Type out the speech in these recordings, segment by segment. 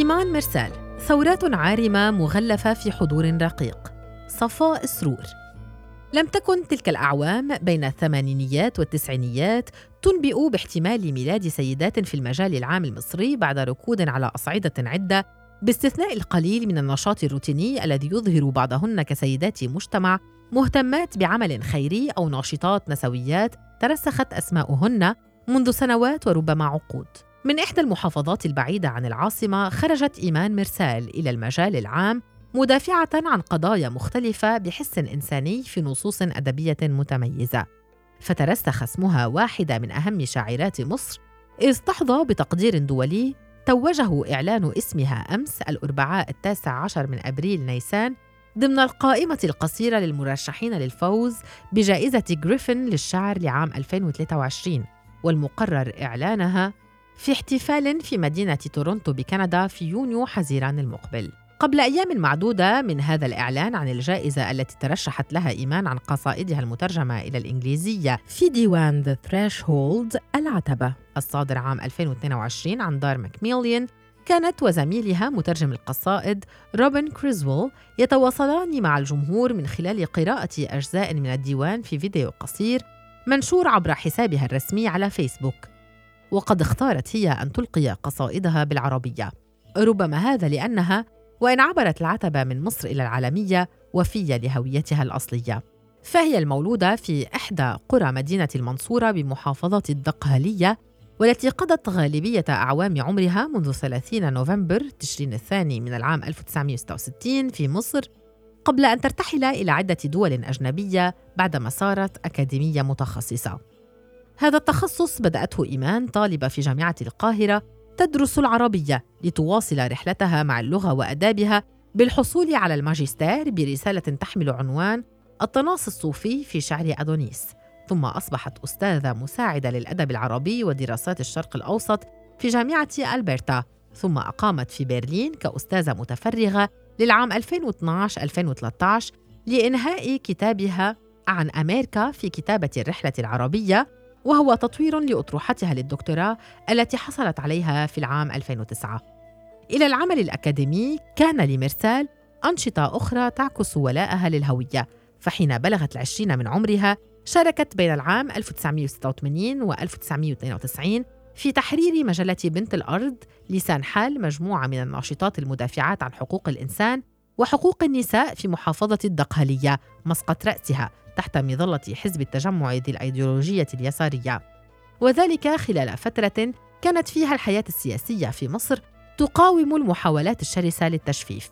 إيمان مرسال ثورات عارمة مغلفة في حضور رقيق. صفاء سرور لم تكن تلك الأعوام بين الثمانينيات والتسعينيات تنبئ باحتمال ميلاد سيدات في المجال العام المصري بعد ركود على أصعدة عدة باستثناء القليل من النشاط الروتيني الذي يظهر بعضهن كسيدات مجتمع مهتمات بعمل خيري أو ناشطات نسويات ترسخت أسماؤهن منذ سنوات وربما عقود. من إحدى المحافظات البعيدة عن العاصمة خرجت إيمان مرسال إلى المجال العام مدافعة عن قضايا مختلفة بحس إنساني في نصوص أدبية متميزة. فترسخ اسمها واحدة من أهم شاعرات مصر إذ تحظى بتقدير دولي توجه إعلان اسمها أمس الأربعاء التاسع عشر من أبريل نيسان ضمن القائمة القصيرة للمرشحين للفوز بجائزة جريفن للشعر لعام 2023 والمقرر إعلانها في احتفال في مدينة تورونتو بكندا في يونيو حزيران المقبل. قبل أيام معدودة من هذا الإعلان عن الجائزة التي ترشحت لها إيمان عن قصائدها المترجمة إلى الإنجليزية في ديوان The Threshold العتبة. الصادر عام 2022 عن دار ماكميليان كانت وزميلها مترجم القصائد روبن كريزويل يتواصلان مع الجمهور من خلال قراءة أجزاء من الديوان في فيديو قصير منشور عبر حسابها الرسمي على فيسبوك. وقد اختارت هي أن تلقي قصائدها بالعربية ربما هذا لأنها وإن عبرت العتبة من مصر إلى العالمية وفية لهويتها الأصلية فهي المولودة في إحدى قرى مدينة المنصورة بمحافظة الدقهلية والتي قضت غالبية أعوام عمرها منذ 30 نوفمبر تشرين الثاني من العام 1966 في مصر قبل أن ترتحل إلى عدة دول أجنبية بعدما صارت أكاديمية متخصصة. هذا التخصص بدأته إيمان طالبة في جامعة القاهرة تدرس العربية لتواصل رحلتها مع اللغة وآدابها بالحصول على الماجستير برسالة تحمل عنوان التناص الصوفي في شعر أدونيس. ثم أصبحت أستاذة مساعدة للأدب العربي ودراسات الشرق الأوسط في جامعة ألبرتا. ثم أقامت في برلين كأستاذة متفرغة للعام 2012-2013 لإنهاء كتابها عن أمريكا في كتابة الرحلة العربية وهو تطوير لأطروحتها للدكتوراه التي حصلت عليها في العام 2009 إلى العمل الأكاديمي كان لمرسال أنشطة أخرى تعكس ولاءها للهوية فحين بلغت العشرين من عمرها شاركت بين العام 1986 و 1992 في تحرير مجلة بنت الأرض لسان حال مجموعة من الناشطات المدافعات عن حقوق الإنسان وحقوق النساء في محافظة الدقهلية مسقط رأسها تحت مظلة حزب التجمع ذي الأيديولوجية اليسارية. وذلك خلال فترة كانت فيها الحياة السياسية في مصر تقاوم المحاولات الشرسة للتجفيف.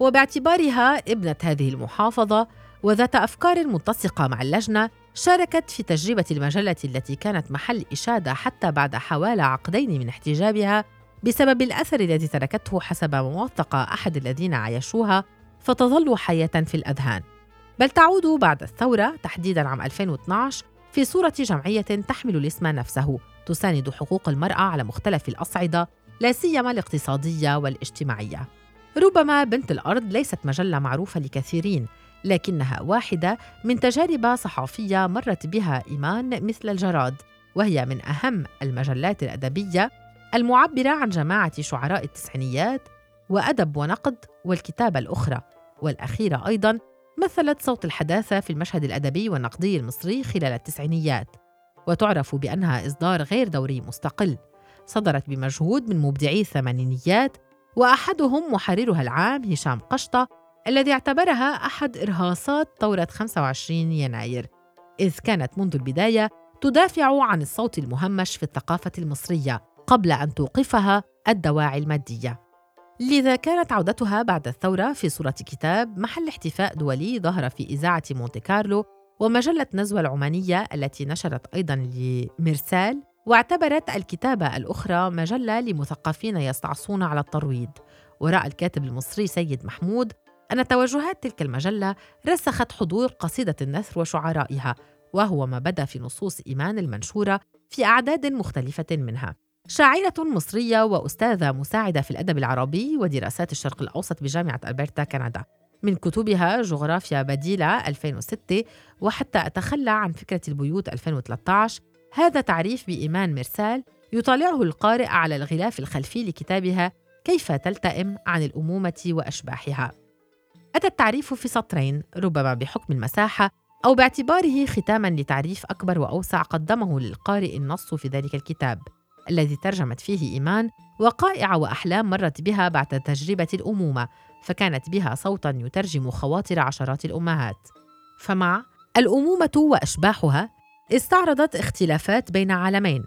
وباعتبارها ابنة هذه المحافظة وذات أفكار متسقة مع اللجنة شاركت في تجربة المجلة التي كانت محل إشادة حتى بعد حوالي عقدين من احتجابها بسبب الأثر الذي تركته حسب ما وثق أحد الذين عايشوها فتظل حية في الأذهان. بل تعود بعد الثورة تحديداً عام 2012 في صورة جمعية تحمل الاسم نفسه تساند حقوق المرأة على مختلف الأصعدة لا سيما الاقتصادية والاجتماعية. ربما بنت الأرض ليست مجلة معروفة لكثيرين، لكنها واحدة من تجارب صحفية مرت بها إيمان مثل الجراد، وهي من أهم المجلات الأدبية المعبرة عن جماعة شعراء التسعينيات وأدب ونقد والكتابة الأخرى، والأخيرة أيضاً مثلت صوت الحداثة في المشهد الأدبي والنقدي المصري خلال التسعينيات وتعرف بأنها إصدار غير دوري مستقل صدرت بمجهود من مبدعي الثمانينيات وأحدهم محررها العام هشام قشطة الذي اعتبرها أحد إرهاصات ثورة 25 يناير إذ كانت منذ البداية تدافع عن الصوت المهمش في الثقافة المصرية قبل أن توقفها الدواعي المادية. لذا كانت عودتها بعد الثورة في صورة كتاب محل احتفاء دولي ظهر في إذاعة مونte كارلو ومجلة نزوة العمانية التي نشرت أيضا لمرسال واعتبرت الكتابة الأخرى مجلة لمثقفين يستعصون على الترويض. ورأى الكاتب المصري سيد محمود أن توجهات تلك المجلة رسخت حضور قصيدة النثر وشعرائها وهو ما بدا في نصوص إيمان المنشورة في أعداد مختلفة منها. شاعرة مصرية وأستاذة مساعدة في الأدب العربي ودراسات الشرق الأوسط بجامعة ألبرتا كندا. من كتبها جغرافيا بديلة 2006 وحتى أتخلى عن فكرة البيوت 2013 هذا تعريف بإيمان مرسال يطالعه القارئ على الغلاف الخلفي لكتابها كيف تلتئم عن الأمومة وأشباحها. أتى التعريف في سطرين ربما بحكم المساحة أو باعتباره ختاما لتعريف أكبر وأوسع قدمه للقارئ النص في ذلك الكتاب. الذي ترجمت فيه إيمان وقائع وأحلام مرت بها بعد تجربة الأمومة فكانت بها صوتا يترجم خواطر عشرات الأمهات. فمع الأمومة وأشباحها استعرضت اختلافات بين عالمين.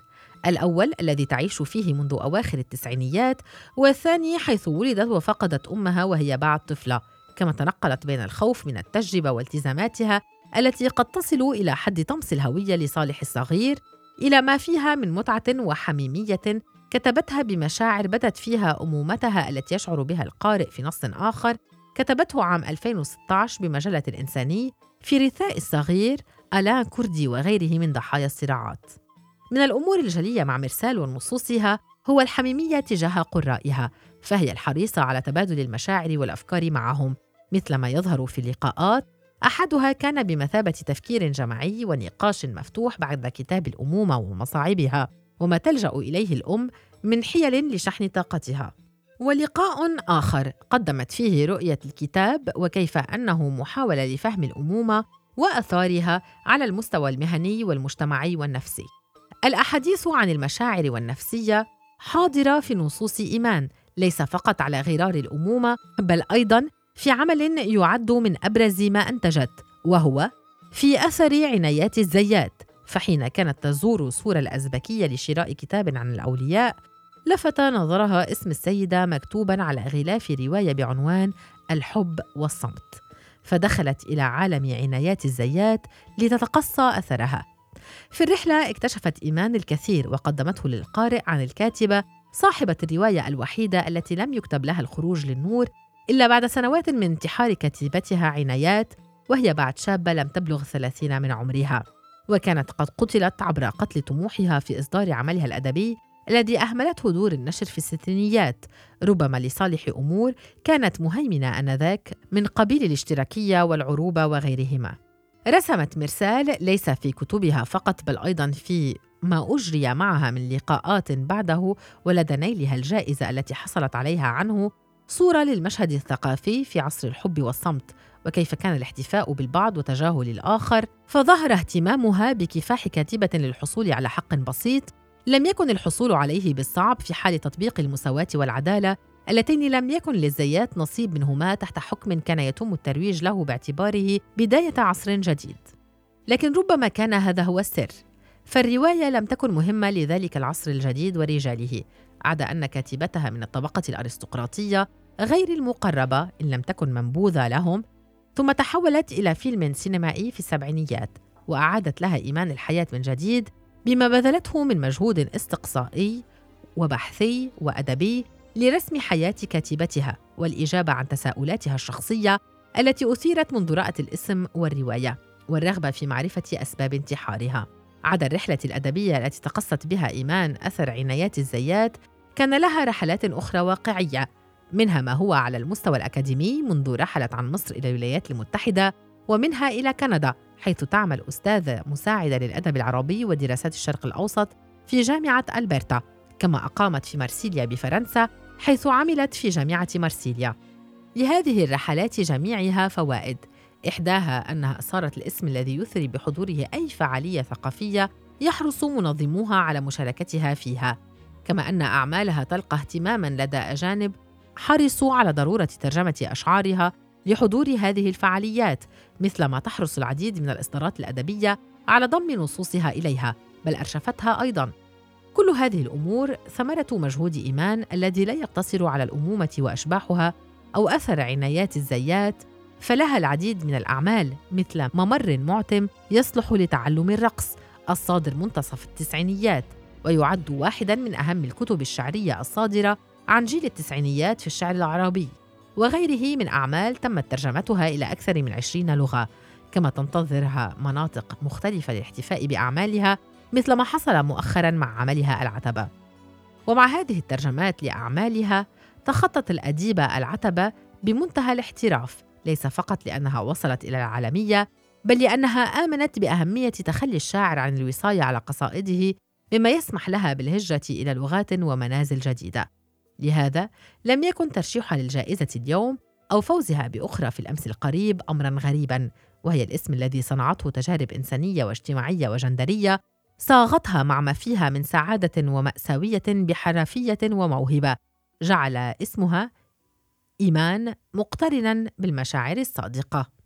الأول الذي تعيش فيه منذ أواخر التسعينيات والثاني حيث ولدت وفقدت أمها وهي بعد طفلة. كما تنقلت بين الخوف من التجربة والتزاماتها التي قد تصل إلى حد طمس الهوية لصالح الصغير إلى ما فيها من متعة وحميمية كتبتها بمشاعر بدت فيها أمومتها التي يشعر بها القارئ في نص آخر كتبته عام 2016 بمجلة الإنساني في رثاء الصغير ألان كردي وغيره من ضحايا الصراعات. من الأمور الجلية مع مرسال ونصوصها هو الحميمية تجاه قرائها فهي الحريصة على تبادل المشاعر والأفكار معهم مثل ما يظهر في اللقاءات أحدها كان بمثابة تفكير جماعي ونقاش مفتوح بعد كتاب الأمومة ومصاعبها وما تلجأ إليه الأم من حيل لشحن طاقتها ولقاء آخر قدمت فيه رؤية الكتاب وكيف أنه محاولة لفهم الأمومة وأثارها على المستوى المهني والمجتمعي والنفسي. الأحاديث عن المشاعر والنفسية حاضرة في نصوص إيمان ليس فقط على غرار الأمومة بل أيضاً في عمل يعد من أبرز ما أنتجت وهو في أثر عنايات الزيات. فحين كانت تزور سورة الأزبكية لشراء كتاب عن الأولياء لفت نظرها اسم السيدة مكتوبا على غلاف رواية بعنوان الحب والصمت. فدخلت إلى عالم عنايات الزيات لتتقصى أثرها. في الرحلة اكتشفت إيمان الكثير وقدمته للقارئ عن الكاتبة صاحبة الرواية الوحيدة التي لم يكتب لها الخروج للنور إلا بعد سنوات من انتحار كتيبتها عنايات وهي بعد شابة لم تبلغ الثلاثين من عمرها. وكانت قد قتلت عبر قتل طموحها في إصدار عملها الأدبي الذي أهملته دور النشر في الستينيات. ربما لصالح أمور كانت مهيمنة آنذاك من قبيل الاشتراكية والعروبة وغيرهما. رسمت مرسال ليس في كتبها فقط بل أيضا في ما أجري معها من لقاءات بعده ولدى نيلها الجائزة التي حصلت عليها عنه صورة للمشهد الثقافي في عصر الحب والصمت وكيف كان الاحتفاء بالبعض وتجاهل الآخر. فظهر اهتمامها بكفاح كاتبة للحصول على حق بسيط لم يكن الحصول عليه بالصعب في حال تطبيق المساواة والعدالة اللتين لم يكن للزيات نصيب منهما تحت حكم كان يتم الترويج له باعتباره بداية عصر جديد. لكن ربما كان هذا هو السر فالرواية لم تكن مهمة لذلك العصر الجديد ورجاله. عدا أن كاتبتها من الطبقة الأرستقراطية غير المقربة إن لم تكن منبوذة لهم ثم تحولت إلى فيلم سينمائي في السبعينيات وأعادت لها إيمان الحياة من جديد بما بذلته من مجهود استقصائي وبحثي وأدبي لرسم حياة كاتبتها والإجابة عن تساؤلاتها الشخصية التي أثيرت منذ رأت الاسم والرواية والرغبة في معرفة أسباب انتحارها. عدا الرحلة الأدبية التي تقصت بها إيمان أثر عنايات الزيات كان لها رحلات أخرى واقعية منها ما هو على المستوى الأكاديمي منذ رحلت عن مصر إلى الولايات المتحدة ومنها إلى كندا حيث تعمل أستاذة مساعدة للأدب العربي ودراسات الشرق الأوسط في جامعة ألبرتا كما أقامت في مرسيليا بفرنسا حيث عملت في جامعة مرسيليا لهذه الرحلات جميعها فوائد. إحداها أنها صارت الاسم الذي يثري بحضوره أي فعالية ثقافية يحرص منظموها على مشاركتها فيها. كما أن أعمالها تلقى اهتماما لدى أجانب حرصوا على ضرورة ترجمة أشعارها لحضور هذه الفعاليات مثل ما تحرص العديد من الإصدارات الأدبية على ضم نصوصها إليها بل أرشفتها أيضاً. كل هذه الأمور ثمرة مجهود إيمان الذي لا يقتصر على الأمومة وأشباحها أو أثر عنايات الزيات فلها العديد من الأعمال مثل ممر معتم يصلح لتعلم الرقص الصادر منتصف التسعينيات ويعد واحدا من أهم الكتب الشعرية الصادرة عن جيل التسعينيات في الشعر العربي. وغيره من أعمال تمت ترجمتها إلى أكثر من عشرين لغة كما تنتظرها مناطق مختلفة للاحتفاء بأعمالها مثل ما حصل مؤخرا مع عملها العتبة. ومع هذه الترجمات لأعمالها تخطت الأديبة العتبة بمنتهى الاحتراف ليس فقط لأنها وصلت إلى العالمية بل لأنها آمنت بأهمية تخلي الشاعر عن الوصاية على قصائده مما يسمح لها بالهجرة إلى لغات ومنازل جديدة. لهذا لم يكن ترشيحها للجائزة اليوم أو فوزها بأخرى في الأمس القريب أمرا غريبا وهي الاسم الذي صنعته تجارب إنسانية واجتماعية وجندرية صاغتها مع ما فيها من سعادة ومأساوية بحرفية وموهبة. جعل اسمها إيمان مقترنا بالمشاعر الصادقة.